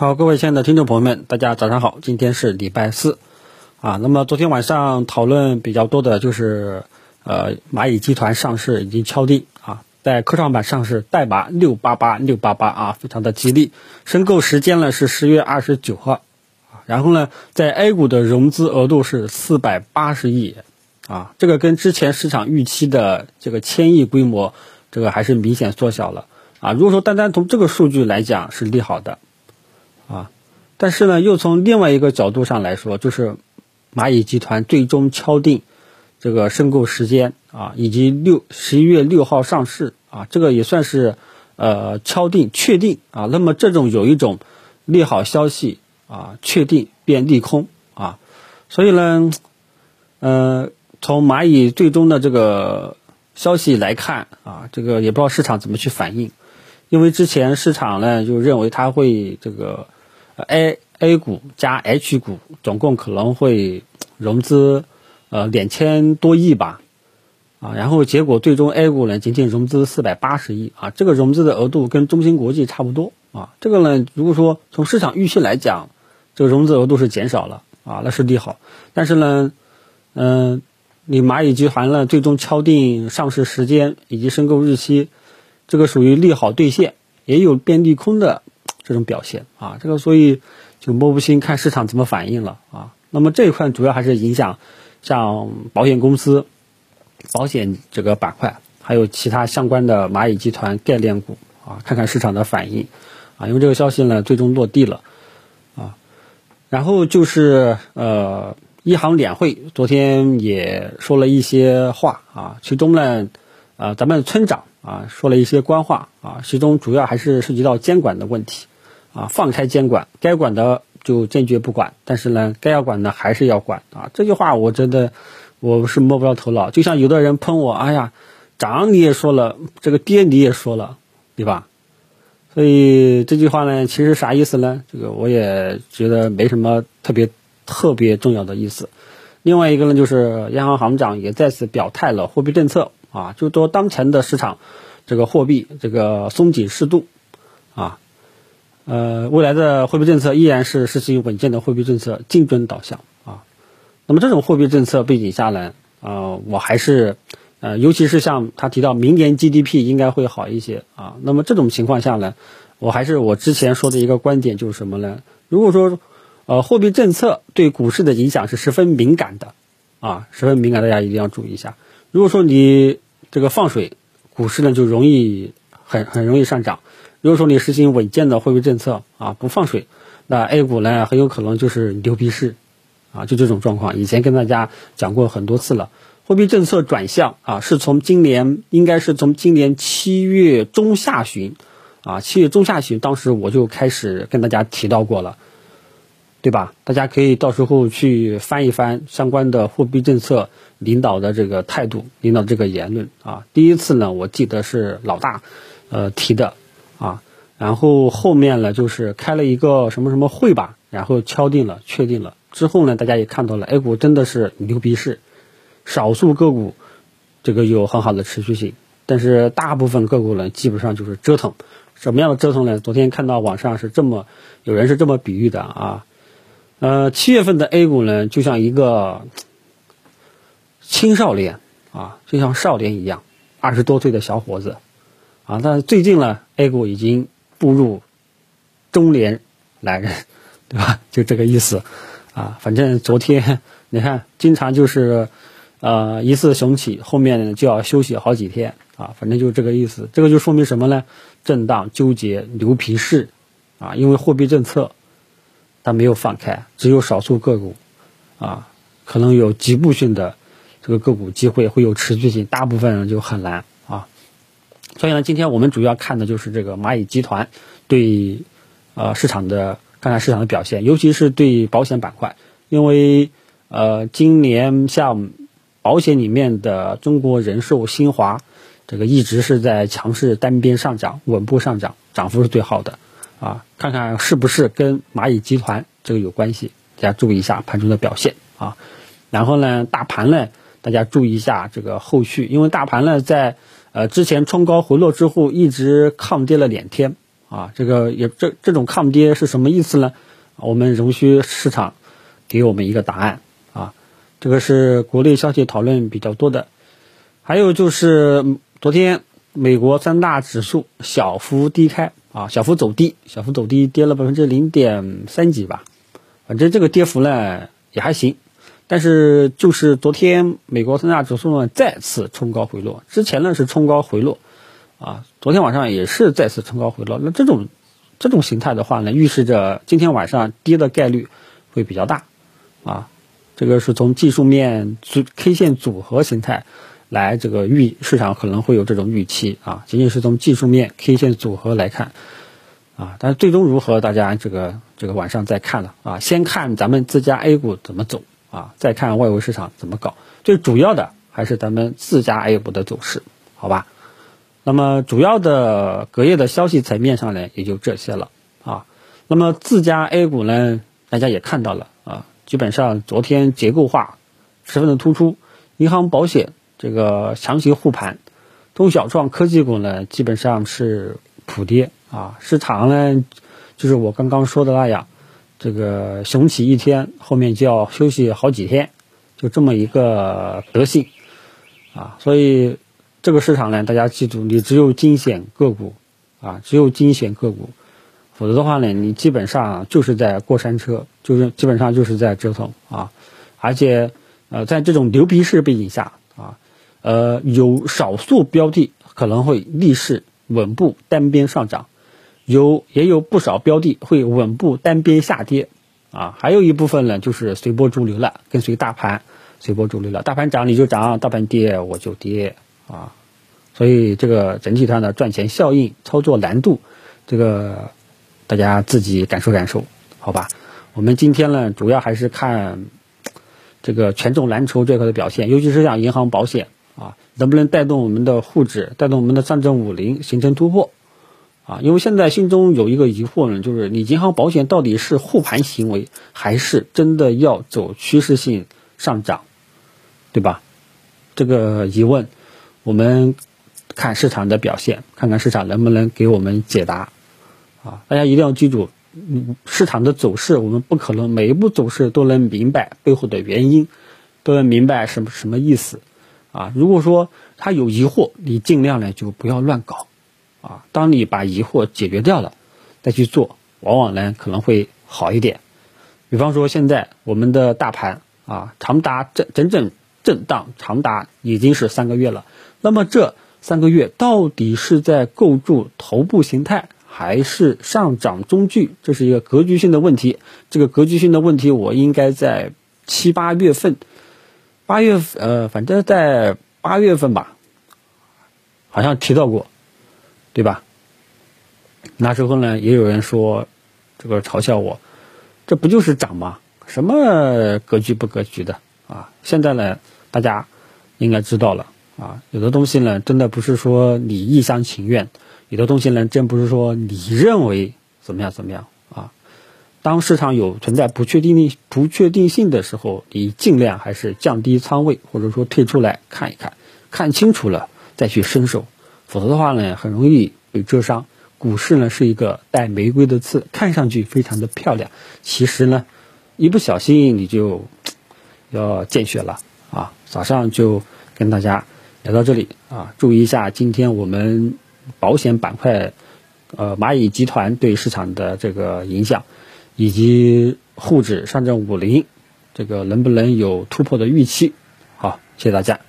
好，各位亲爱的听众朋友们，大家早上好，今天是礼拜四，啊，那么昨天晚上讨论比较多的就是，呃，蚂蚁集团上市已经敲定啊，在科创板上市，代码六八八六八八啊，非常的吉利，申购时间呢是十月二十九号，啊，然后呢，在 A 股的融资额度是四百八十亿，啊，这个跟之前市场预期的这个千亿规模，这个还是明显缩小了，啊，如果说单单从这个数据来讲是利好的。啊，但是呢，又从另外一个角度上来说，就是蚂蚁集团最终敲定这个申购时间啊，以及六十一月六号上市啊，这个也算是呃敲定确定啊。那么这种有一种利好消息啊，确定变利空啊，所以呢，呃，从蚂蚁最终的这个消息来看啊，这个也不知道市场怎么去反应，因为之前市场呢就认为它会这个。A A 股加 H 股总共可能会融资呃两千多亿吧，啊，然后结果最终 A 股呢仅仅融资四百八十亿。啊，这个融资的额度跟中芯国际差不多。啊，这个呢如果说从市场预期来讲，这个融资额度是减少了。啊，那是利好，但是呢，嗯，你蚂蚁集团呢最终敲定上市时间以及申购日期，这个属于利好兑现，也有变利空的。这种表现啊，这个所以就摸不清看市场怎么反应了啊。那么这一块主要还是影响像保险公司、保险这个板块，还有其他相关的蚂蚁集团概念股啊，看看市场的反应啊。因为这个消息呢最终落地了啊。然后就是呃，一行两会昨天也说了一些话啊，其中呢呃，咱们村长啊说了一些官话啊，其中主要还是涉及到监管的问题。啊，放开监管，该管的就坚决不管，但是呢，该要管的还是要管啊。这句话我真的我是摸不着头脑。就像有的人喷我，哎呀，涨你也说了，这个跌你也说了，对吧？所以这句话呢，其实啥意思呢？这个我也觉得没什么特别特别重要的意思。另外一个呢，就是央行行长也再次表态了，货币政策啊，就说当前的市场这个货币这个松紧适度啊。呃，未来的货币政策依然是实行稳健的货币政策，精准导向啊。那么这种货币政策背景下呢，呃，我还是呃，尤其是像他提到明年 GDP 应该会好一些啊。那么这种情况下呢，我还是我之前说的一个观点就是什么呢？如果说呃货币政策对股市的影响是十分敏感的啊，十分敏感，大家一定要注意一下。如果说你这个放水，股市呢就容易很很容易上涨。如果说你实行稳健的货币政策啊，不放水，那 A 股呢很有可能就是牛皮市，啊，就这种状况。以前跟大家讲过很多次了，货币政策转向啊，是从今年应该是从今年七月中下旬，啊，七月中下旬，当时我就开始跟大家提到过了，对吧？大家可以到时候去翻一翻相关的货币政策领导的这个态度，领导这个言论啊。第一次呢，我记得是老大，呃提的。啊，然后后面呢，就是开了一个什么什么会吧，然后敲定了，确定了之后呢，大家也看到了，A 股真的是牛逼市，少数个股这个有很好的持续性，但是大部分个股呢，基本上就是折腾。什么样的折腾呢？昨天看到网上是这么有人是这么比喻的啊，呃，七月份的 A 股呢，就像一个青少年啊，就像少年一样，二十多岁的小伙子。啊，但是最近呢，A 股已经步入中年男人，对吧？就这个意思，啊，反正昨天你看，经常就是，呃，一次雄起，后面就要休息好几天，啊，反正就这个意思。这个就说明什么呢？震荡、纠结、牛皮市，啊，因为货币政策它没有放开，只有少数个股，啊，可能有局部性的这个个股机会会有持续性，大部分人就很难。所以呢，今天我们主要看的就是这个蚂蚁集团对呃市场的看看市场的表现，尤其是对保险板块，因为呃今年像保险里面的中国人寿、新华，这个一直是在强势单边上涨，稳步上涨，涨幅是最好的啊，看看是不是跟蚂蚁集团这个有关系，大家注意一下盘中的表现啊。然后呢，大盘呢，大家注意一下这个后续，因为大盘呢在。呃，之前冲高回落之后，一直抗跌了两天，啊，这个也这这种抗跌是什么意思呢？我们容需市场给我们一个答案啊。这个是国内消息讨论比较多的，还有就是昨天美国三大指数小幅低开啊，小幅走低，小幅走低，跌了百分之零点三几吧，反正这个跌幅呢也还行。但是就是昨天美国三大指数呢再次冲高回落，之前呢是冲高回落，啊，昨天晚上也是再次冲高回落。那这种这种形态的话呢，预示着今天晚上跌的概率会比较大，啊，这个是从技术面组 K 线组合形态来这个预市场可能会有这种预期啊，仅仅是从技术面 K 线组合来看，啊，但是最终如何，大家这个这个晚上再看了啊，先看咱们自家 A 股怎么走。啊，再看外围市场怎么搞，最主要的还是咱们自家 A 股的走势，好吧？那么主要的隔夜的消息层面上呢，也就这些了啊。那么自家 A 股呢，大家也看到了啊，基本上昨天结构化十分的突出，银行、保险这个强行护盘，中小创科技股呢，基本上是普跌啊。市场呢，就是我刚刚说的那样。这个雄起一天，后面就要休息好几天，就这么一个德性啊。所以这个市场呢，大家记住，你只有精选个股啊，只有精选个股，否则的话呢，你基本上就是在过山车，就是基本上就是在折腾啊。而且呃，在这种牛皮式背景下啊，呃，有少数标的可能会逆势稳步单边上涨。有也有不少标的会稳步单边下跌，啊，还有一部分呢就是随波逐流了，跟随大盘随波逐流了，大盘涨你就涨，大盘跌我就跌，啊，所以这个整体上的赚钱效应、操作难度，这个大家自己感受感受，好吧？我们今天呢主要还是看这个权重蓝筹这块的表现，尤其是像银行、保险啊，能不能带动我们的沪指，带动我们的上证五零形成突破？啊，因为现在心中有一个疑惑呢，就是你银行保险到底是护盘行为，还是真的要走趋势性上涨，对吧？这个疑问，我们看市场的表现，看看市场能不能给我们解答。啊，大家一定要记住，市场的走势，我们不可能每一步走势都能明白背后的原因，都能明白什么什么意思。啊，如果说他有疑惑，你尽量呢就不要乱搞。啊，当你把疑惑解决掉了，再去做，往往呢可能会好一点。比方说，现在我们的大盘啊，长达整整整震荡长达已经是三个月了。那么这三个月到底是在构筑头部形态，还是上涨中距？这是一个格局性的问题。这个格局性的问题，我应该在七八月份，八月呃，反正在八月份吧，好像提到过。对吧？那时候呢，也有人说，这个嘲笑我，这不就是涨吗？什么格局不格局的啊？现在呢，大家应该知道了啊。有的东西呢，真的不是说你一厢情愿；有的东西呢，真不是说你认为怎么样怎么样啊。当市场有存在不确定性、不确定性的时候，你尽量还是降低仓位，或者说退出来看一看，看清楚了再去伸手。否则的话呢，很容易被蛰伤。股市呢是一个带玫瑰的刺，看上去非常的漂亮，其实呢，一不小心你就要见血了啊！早上就跟大家聊到这里啊，注意一下今天我们保险板块，呃，蚂蚁集团对市场的这个影响，以及沪指上证五零这个能不能有突破的预期？好，谢谢大家。